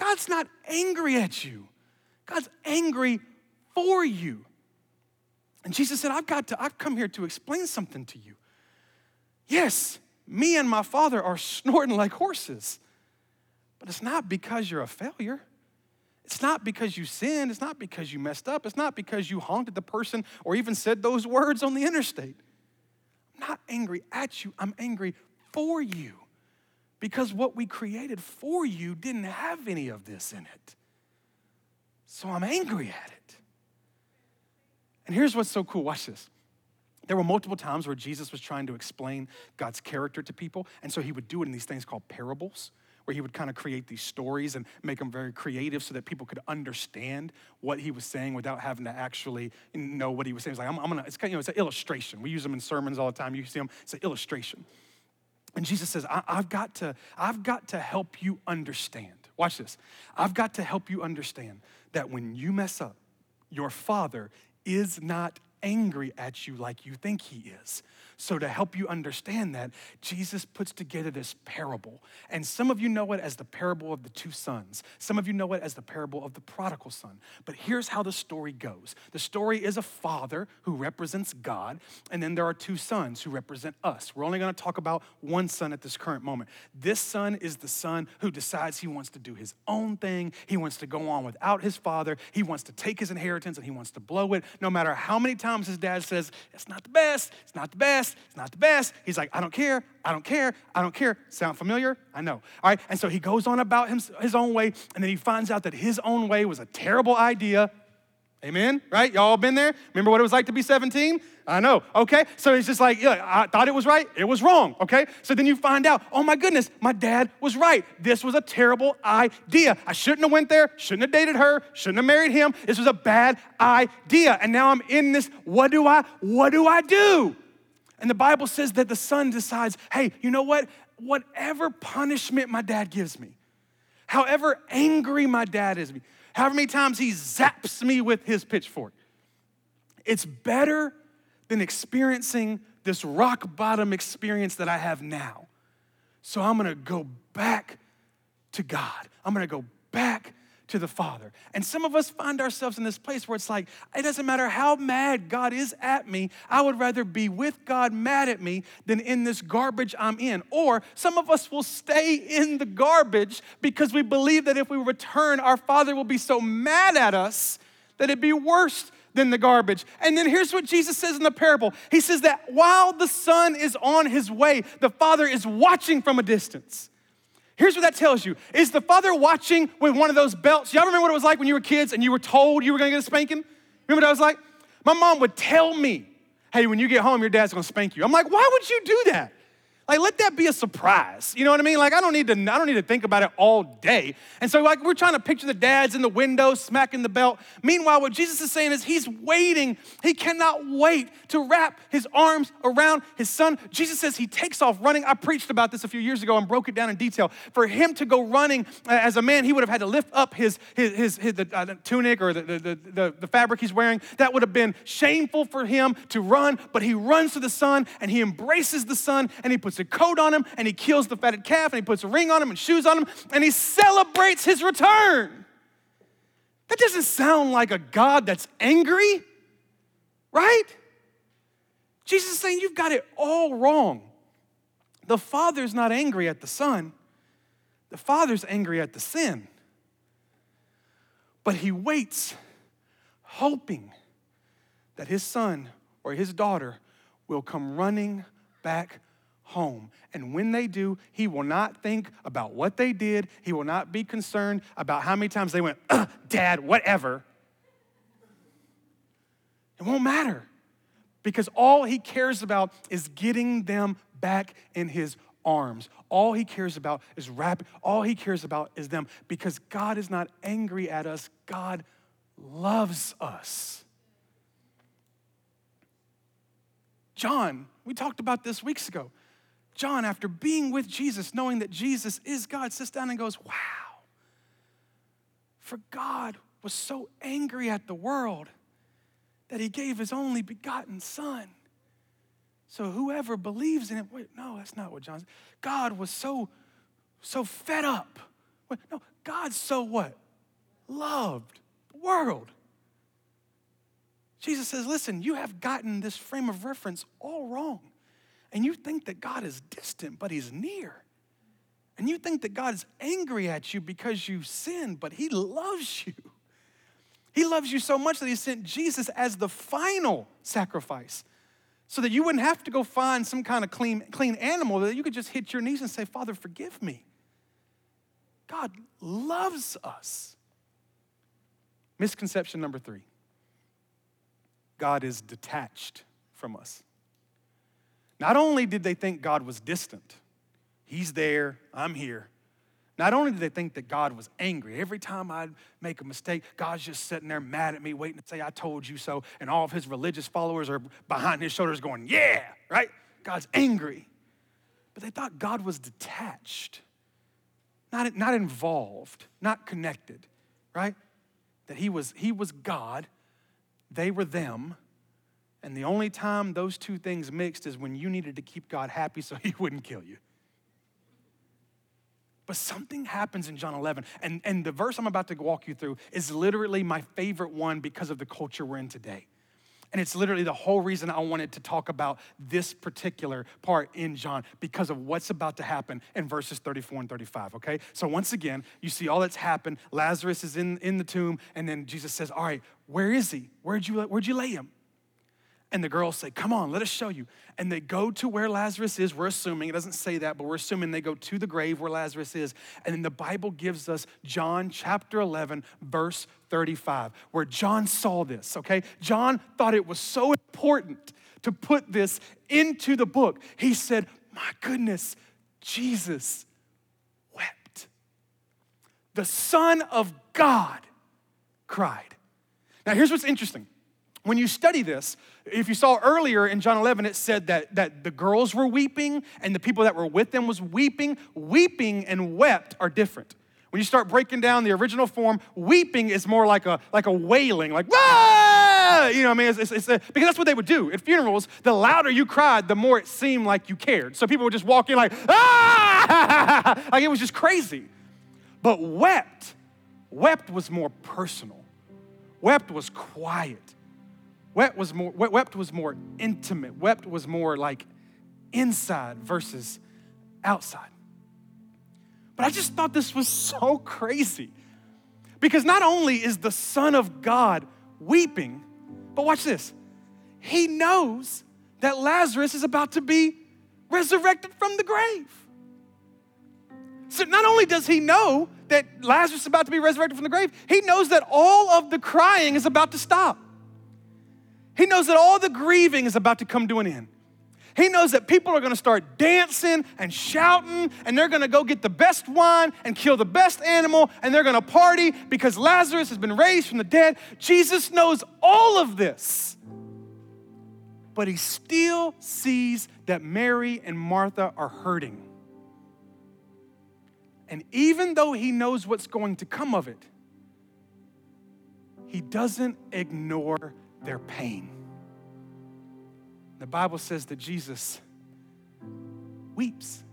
God's not angry at you, God's angry for you. And Jesus said, I've got to, I've come here to explain something to you. Yes, me and my father are snorting like horses, but it's not because you're a failure. It's not because you sinned. It's not because you messed up. It's not because you honked at the person or even said those words on the interstate. I'm not angry at you. I'm angry for you because what we created for you didn't have any of this in it. So I'm angry at it. And here's what's so cool watch this. There were multiple times where Jesus was trying to explain God's character to people, and so he would do it in these things called parables where he would kind of create these stories and make them very creative so that people could understand what he was saying without having to actually know what he was saying. It's like, I'm, I'm gonna, it's kind of, you know, it's an illustration. We use them in sermons all the time. You see them, it's an illustration. And Jesus says, I, have got to, I've got to help you understand. Watch this. I've got to help you understand that when you mess up, your father is not angry at you like you think he is. So, to help you understand that, Jesus puts together this parable. And some of you know it as the parable of the two sons. Some of you know it as the parable of the prodigal son. But here's how the story goes the story is a father who represents God, and then there are two sons who represent us. We're only gonna talk about one son at this current moment. This son is the son who decides he wants to do his own thing, he wants to go on without his father, he wants to take his inheritance and he wants to blow it, no matter how many times his dad says, It's not the best, it's not the best best. It's not the best. He's like, I don't care. I don't care. I don't care. Sound familiar? I know. All right. And so he goes on about him, his own way, and then he finds out that his own way was a terrible idea. Amen? Right? Y'all been there? Remember what it was like to be 17? I know. Okay. So he's just like, yeah, I thought it was right. It was wrong. Okay. So then you find out, oh my goodness, my dad was right. This was a terrible idea. I shouldn't have went there. Shouldn't have dated her. Shouldn't have married him. This was a bad idea. And now I'm in this. What do I, what do I do? And the Bible says that the son decides, hey, you know what? Whatever punishment my dad gives me, however angry my dad is me, however many times he zaps me with his pitchfork, it's better than experiencing this rock bottom experience that I have now. So I'm gonna go back to God. I'm gonna go back to the Father. And some of us find ourselves in this place where it's like, it doesn't matter how mad God is at me, I would rather be with God mad at me than in this garbage I'm in. Or some of us will stay in the garbage because we believe that if we return, our Father will be so mad at us that it'd be worse than the garbage. And then here's what Jesus says in the parable He says that while the Son is on his way, the Father is watching from a distance. Here's what that tells you Is the father watching with one of those belts? Y'all remember what it was like when you were kids and you were told you were gonna get a spanking? Remember what I was like? My mom would tell me, hey, when you get home, your dad's gonna spank you. I'm like, why would you do that? Like, let that be a surprise. You know what I mean? Like, I don't need to, I don't need to think about it all day. And so, like, we're trying to picture the dads in the window smacking the belt. Meanwhile, what Jesus is saying is he's waiting. He cannot wait to wrap his arms around his son. Jesus says he takes off running. I preached about this a few years ago and broke it down in detail. For him to go running uh, as a man, he would have had to lift up his, his, his, his the, uh, the, tunic or the, the, the, the fabric he's wearing. That would have been shameful for him to run, but he runs to the son and he embraces the son and he puts a coat on him and he kills the fatted calf and he puts a ring on him and shoes on him and he celebrates his return. That doesn't sound like a God that's angry, right? Jesus is saying you've got it all wrong. The Father's not angry at the Son, the Father's angry at the sin. But he waits, hoping that his son or his daughter will come running back home. And when they do, he will not think about what they did. He will not be concerned about how many times they went, (clears throat) Dad, whatever. It won't matter because all he cares about is getting them back in his arms. All he cares about is wrapping, all he cares about is them because God is not angry at us, God loves us. John, we talked about this weeks ago. John, after being with Jesus, knowing that Jesus is God, sits down and goes, Wow, for God was so angry at the world that he gave his only begotten Son. So whoever believes in it, wait, no, that's not what John said. God was so, so fed up. Wait, no, God so what? Loved the world. Jesus says, listen, you have gotten this frame of reference all wrong. And you think that God is distant, but he's near. And you think that God is angry at you because you sinned, but he loves you. He loves you so much that he sent Jesus as the final sacrifice so that you wouldn't have to go find some kind of clean, clean animal, that you could just hit your knees and say, Father, forgive me. God loves us. Misconception number three God is detached from us. Not only did they think God was distant, He's there, I'm here. Not only did they think that God was angry, every time I'd make a mistake, God's just sitting there mad at me, waiting to say, I told you so. And all of his religious followers are behind his shoulders going, Yeah, right? God's angry. But they thought God was detached, not, not involved, not connected, right? That he was, he was God, they were them. And the only time those two things mixed is when you needed to keep God happy so he (laughs) wouldn't kill you. But something happens in John 11. And, and the verse I'm about to walk you through is literally my favorite one because of the culture we're in today. And it's literally the whole reason I wanted to talk about this particular part in John because of what's about to happen in verses 34 and 35, okay? So once again, you see all that's happened. Lazarus is in, in the tomb, and then Jesus says, All right, where is he? Where'd you, where'd you lay him? And the girls say, Come on, let us show you. And they go to where Lazarus is. We're assuming, it doesn't say that, but we're assuming they go to the grave where Lazarus is. And then the Bible gives us John chapter 11, verse 35, where John saw this, okay? John thought it was so important to put this into the book. He said, My goodness, Jesus wept. The Son of God cried. Now, here's what's interesting when you study this, if you saw earlier in John 11, it said that, that the girls were weeping and the people that were with them was weeping. Weeping and wept are different. When you start breaking down the original form, weeping is more like a, like a wailing, like, ah! You know, what I mean, it's, it's, it's a, because that's what they would do. At funerals, the louder you cried, the more it seemed like you cared. So people would just walk in like, ah! (laughs) like it was just crazy. But wept, wept was more personal. Wept was quiet. Wept was more, wept was more intimate. Wept was more like inside versus outside. But I just thought this was (laughs) so crazy. Because not only is the Son of God weeping, but watch this. He knows that Lazarus is about to be resurrected from the grave. So not only does he know that Lazarus is about to be resurrected from the grave, he knows that all of the crying is about to stop. He knows that all the grieving is about to come to an end. He knows that people are going to start dancing and shouting, and they're going to go get the best wine and kill the best animal, and they're going to party because Lazarus has been raised from the dead. Jesus knows all of this. But he still sees that Mary and Martha are hurting. And even though he knows what's going to come of it, he doesn't ignore their pain. The Bible says that Jesus weeps.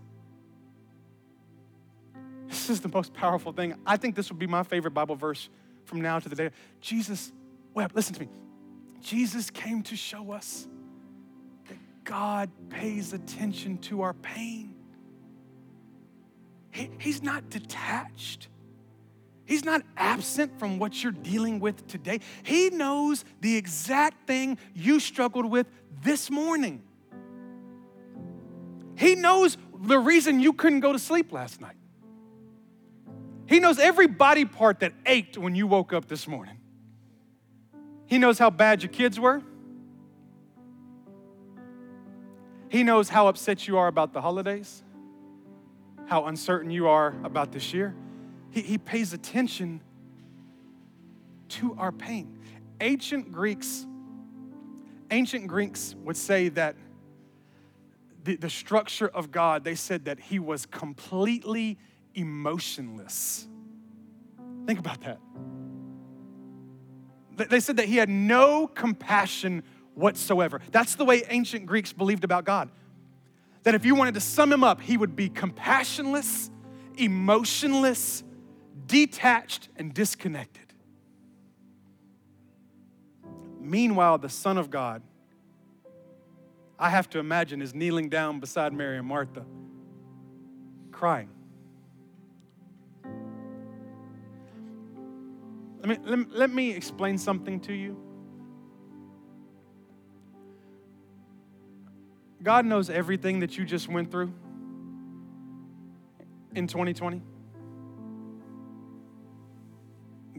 This is the most powerful thing. I think this would be my favorite Bible verse from now to the day. Jesus wept. Listen to me. Jesus came to show us that God pays attention to our pain. He, he's not detached. He's not absent from what you're dealing with today. He knows the exact thing you struggled with this morning. He knows the reason you couldn't go to sleep last night. He knows every body part that ached when you woke up this morning. He knows how bad your kids were. He knows how upset you are about the holidays, how uncertain you are about this year. He, he pays attention to our pain. Ancient Greeks, ancient Greeks would say that the, the structure of God, they said that he was completely emotionless. Think about that. They said that he had no compassion whatsoever. That's the way ancient Greeks believed about God. That if you wanted to sum him up, he would be compassionless, emotionless, detached, and disconnected. Meanwhile, the Son of God, I have to imagine, is kneeling down beside Mary and Martha, crying. Let me, let let me explain something to you. God knows everything that you just went through in 2020.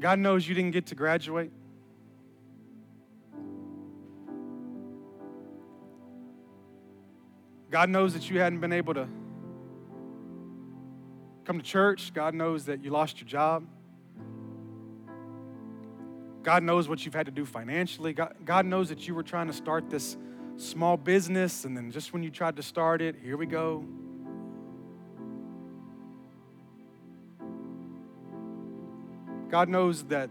God knows you didn't get to graduate. God knows that you hadn't been able to come to church. God knows that you lost your job. God knows what you've had to do financially. God, God knows that you were trying to start this small business, and then just when you tried to start it, here we go. God knows that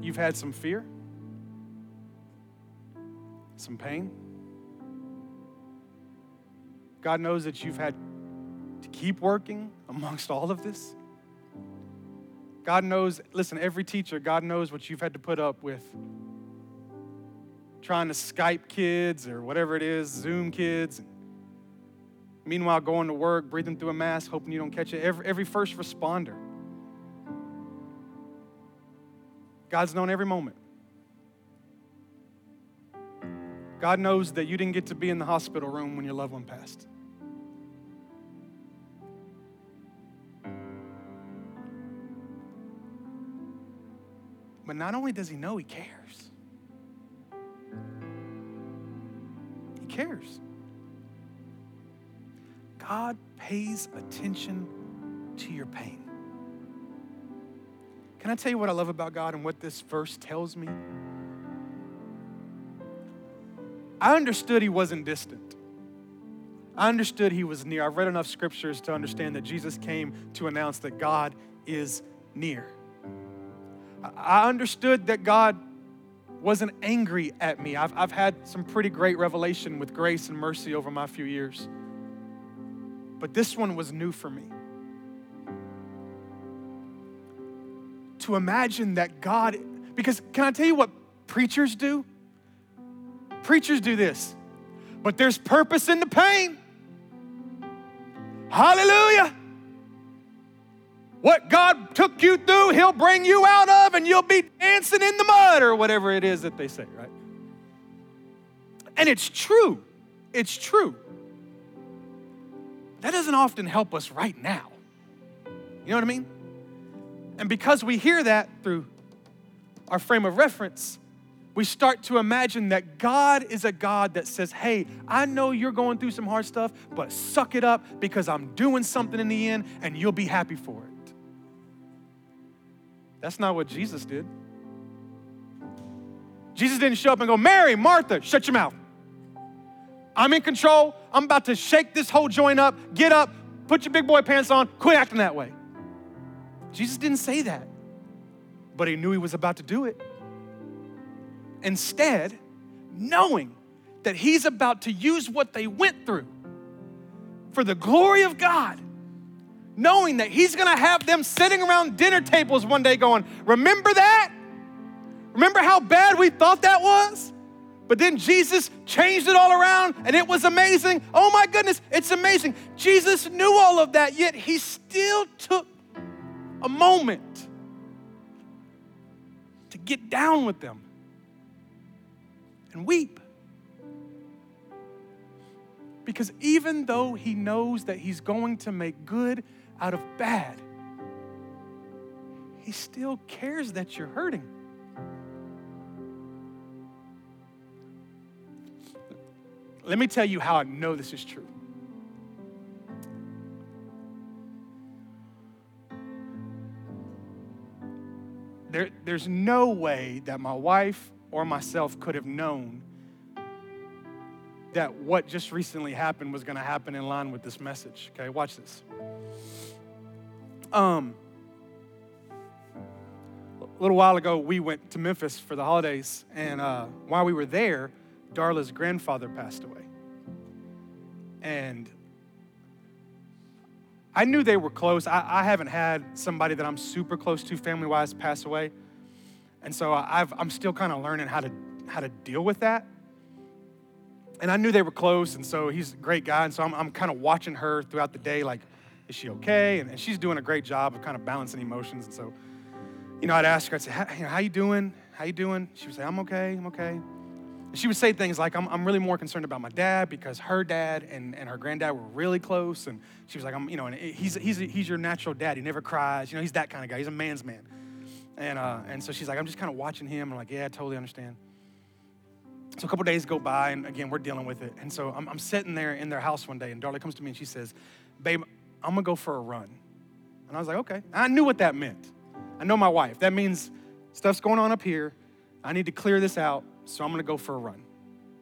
you've had some fear, some pain. God knows that you've had to keep working amongst all of this. God knows, listen, every teacher, God knows what you've had to put up with. Trying to Skype kids or whatever it is, Zoom kids. Meanwhile, going to work, breathing through a mask, hoping you don't catch it. Every, every first responder. God's known every moment. God knows that you didn't get to be in the hospital room when your loved one passed. But not only does he know, he cares. He cares. God pays attention to your pain. Can I tell you what I love about God and what this verse tells me? I understood he wasn't distant. I understood he was near. I've read enough scriptures to understand that Jesus came to announce that God is near. I understood that God wasn't angry at me. I've, I've had some pretty great revelation with grace and mercy over my few years. But this one was new for me. To imagine that God, because can I tell you what preachers do? Preachers do this, but there's purpose in the pain. Hallelujah. What God took you through, He'll bring you out of, and you'll be dancing in the mud or whatever it is that they say, right? And it's true. It's true. That doesn't often help us right now. You know what I mean? And because we hear that through our frame of reference, we start to imagine that God is a God that says, Hey, I know you're going through some hard stuff, but suck it up because I'm doing something in the end and you'll be happy for it. That's not what Jesus did. Jesus didn't show up and go, Mary, Martha, shut your mouth. I'm in control. I'm about to shake this whole joint up. Get up, put your big boy pants on, quit acting that way. Jesus didn't say that, but he knew he was about to do it. Instead, knowing that he's about to use what they went through for the glory of God knowing that he's gonna have them sitting around dinner tables one day going, Remember that? Remember how bad we thought that was? But then Jesus changed it all around and it was amazing. Oh my goodness, it's amazing. Jesus knew all of that, yet he still took a moment to get down with them and weep. Because even though he knows that he's going to make good out of bad, He still cares that you're hurting. Let me tell you how I know this is true. There, there's no way that my wife or myself could have known that what just recently happened was going to happen in line with this message. Okay, watch this. Um, a little while ago, we went to Memphis for the holidays, and uh, while we were there, Darla's grandfather passed away. And I knew they were close. I, I haven't had somebody that I'm super close to family wise pass away. And so I've, I'm still kind of learning how to, how to deal with that. And I knew they were close, and so he's a great guy. And so I'm, I'm kind of watching her throughout the day, like, is she okay? And, and, she's doing a great job of kind of balancing emotions. And so, you know, I'd ask her, I'd say, you know, how you doing? How you doing? She would say, I'm okay, I'm okay. She would say things like, I'm, I'm really more concerned about my dad because her dad and, and her granddad were really close. And she was like, I'm, you know, and he's, he's, he's your natural dad. He never cries. You know, he's that kind of guy. He's a man's man. And, uh, and so she's like, I'm just kind of watching him. I'm like, yeah, I totally understand. So a couple days go by, and again, we're dealing with it. And so I'm, I'm sitting there in their house one day, and Darla comes to me and she says, Babe, I'm gonna go for a run. And I was like, okay. I knew what that meant. I know my wife. That means stuff's going on up here. I need to clear this out. So I'm gonna go for a run.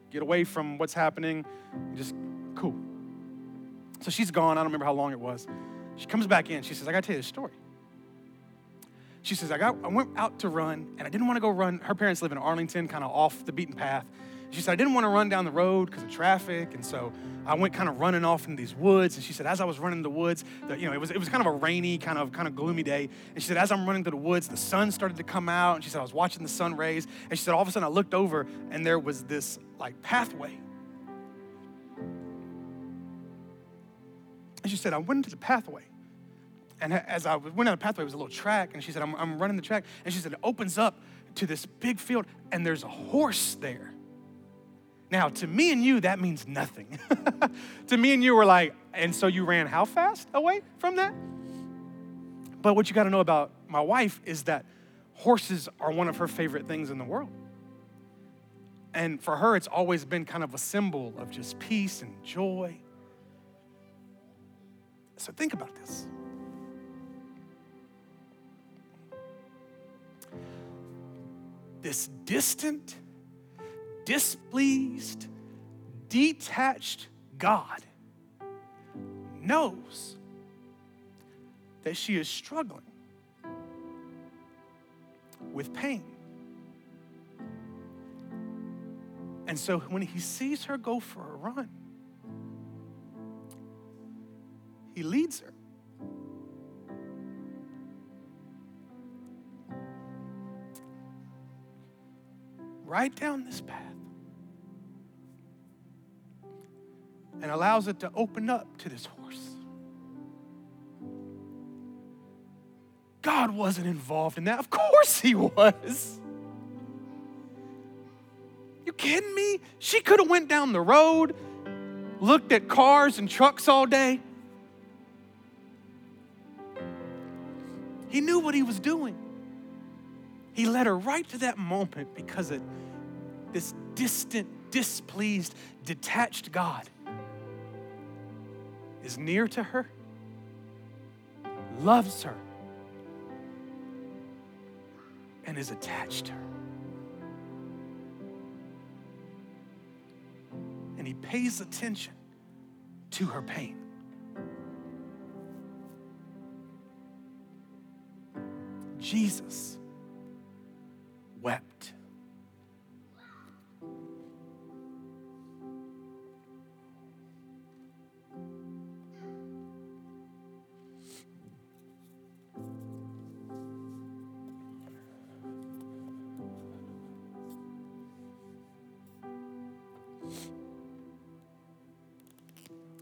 Get away from what's happening. Just cool. So she's gone. I don't remember how long it was. She comes back in. She says, I gotta tell you this story. She says, I, got, I went out to run and I didn't want to go run. Her parents live in Arlington, kind of off the beaten path. She said, I didn't want to run down the road because of traffic. And so I went kind of running off in these woods. And she said, as I was running in the woods, the, you know, it was, it was kind of a rainy, kind of, kind of gloomy day. And she said, as I'm running through the woods, the sun started to come out. And she said, I was watching the sun rays. And she said, all of a sudden I looked over and there was this like pathway. And she said, I went into the pathway. And as I went down the pathway, it was a little track. And she said, I'm, I'm running the track. And she said, it opens up to this big field, and there's a horse there. Now, to me and you, that means nothing. (laughs) to me and you, were like, and so you ran how fast away from that? But what you got to know about my wife is that horses are one of her favorite things in the world. And for her, it's always been kind of a symbol of just peace and joy. So think about this. This distant, displeased, detached God knows that she is struggling with pain. And so when he sees her go for a run, he leads her. Right down this path. And allows it to open up to this horse. God wasn't involved in that. Of course he was. You kidding me? She could have went down the road, looked at cars and trucks all day. He knew what he was doing. He led her right to that moment because of this distant, displeased, detached God is near to her, loves her, and is attached to her. And he pays attention to her pain. Jesus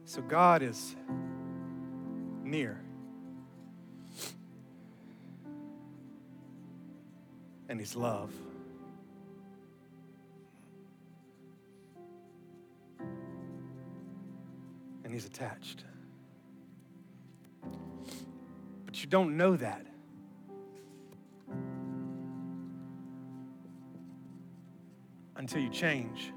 So God is near. And He's love. And He's attached. But you don't know that. Until you change.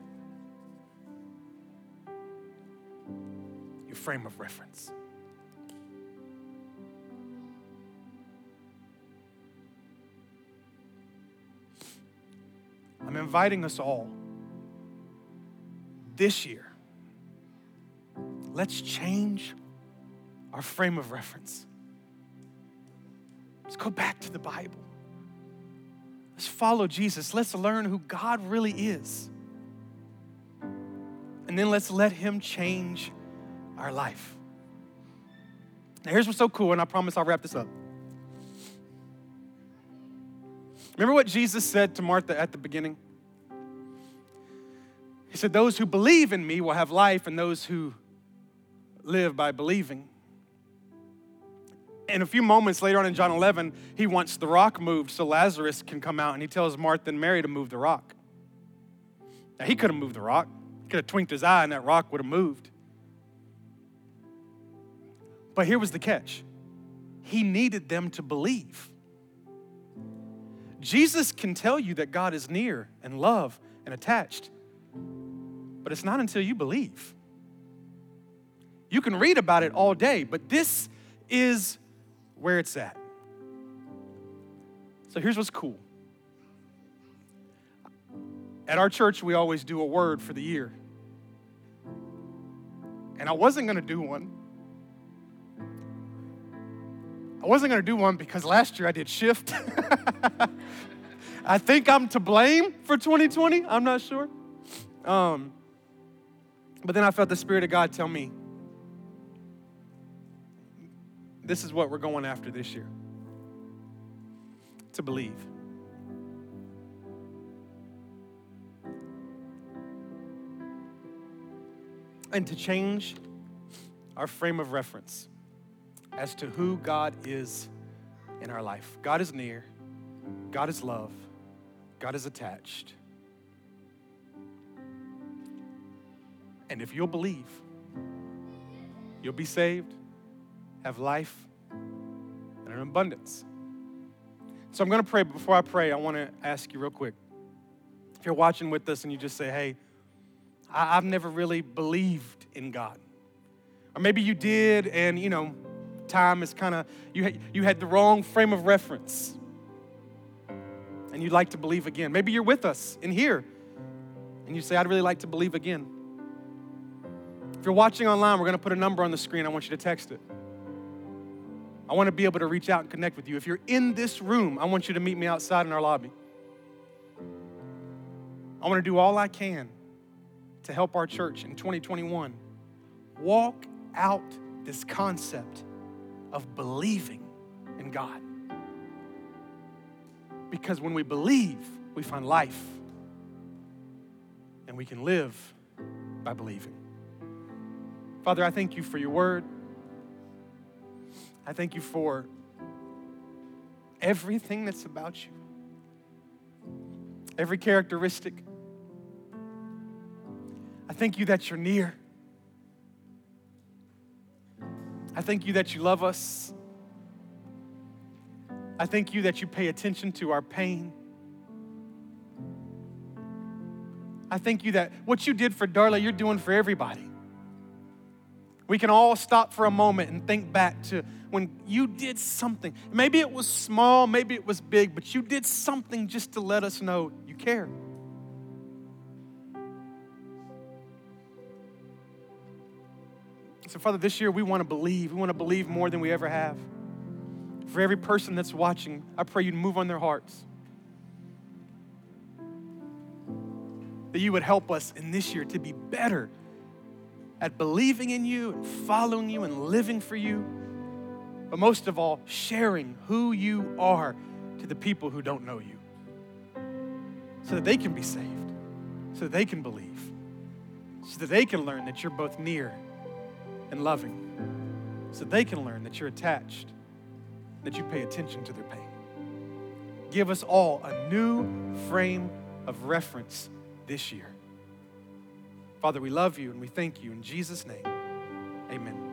Frame of reference. I'm inviting us all this year let's change our frame of reference. Let's go back to the Bible. Let's follow Jesus. Let's learn who God really is. And then let's let Him change our life. Now, here's what's so cool, and I promise I'll wrap this up. Remember what Jesus said to Martha at the beginning? He said, Those who believe in me will have life, and those who live by believing. And a few moments later on in John 11, he wants the rock moved so Lazarus can come out, and he tells Martha and Mary to move the rock. Now, he could have moved the rock, he could have twinked his eye, and that rock would have moved. But here was the catch he needed them to believe. Jesus can tell you that God is near and love and attached, but it's not until you believe. You can read about it all day, but this is where it's at. So here's what's cool. At our church, we always do a word for the year. And I wasn't going to do one. I wasn't going to do one because last year I did shift. (laughs) I think I'm to blame for 2020. I'm not sure. Um, but then I felt the Spirit of God tell me, this is what we're going after this year to believe. And to change our frame of reference as to who God is in our life. God is near, God is love, God is attached. And if you'll believe, you'll be saved, have life, and an abundance. So I'm going to pray, but before I pray, I want to ask you real quick. If you're watching with us and you just say, hey, I- have never really believed in God. Or maybe you did, and you know, time is kind of, you, had, you had the wrong frame of reference. And you'd like to believe again. Maybe you're with us in here, and you say, I'd really like to believe again. If you're watching online, we're going to put a number on the screen. I want you to text it. I want to be able to reach out and connect with you. If you're in this room, I want you to meet me outside in our lobby. I want to do all I can to help our church in 2021 walk out this concept of believing in God. Because when we believe, we find life and we can live by believing. Father, I thank you for your word. I thank you for everything that's about you, every characteristic. I thank you that you're near. I thank you that you love us. I thank you that you pay attention to our pain. I thank you that what you did for Darla, you're doing for everybody. We can all stop for a moment and think back to when you did something. Maybe it was small, maybe it was big, but you did something just to let us know you care. So, Father, this year we want to believe. We want to believe more than we ever have. For every person that's watching, I pray you'd move on their hearts. That you would help us in this year to be better at believing in you and following you and living for you, but most of all, sharing who you are to the people who don't know you so that they can be saved, so that they can believe, so that they can learn that you're both near and loving, so they can learn that you're attached, that you pay attention to their pain. Give us all a new frame of reference this year. Father, we love you and we thank you. In Jesus' name, amen.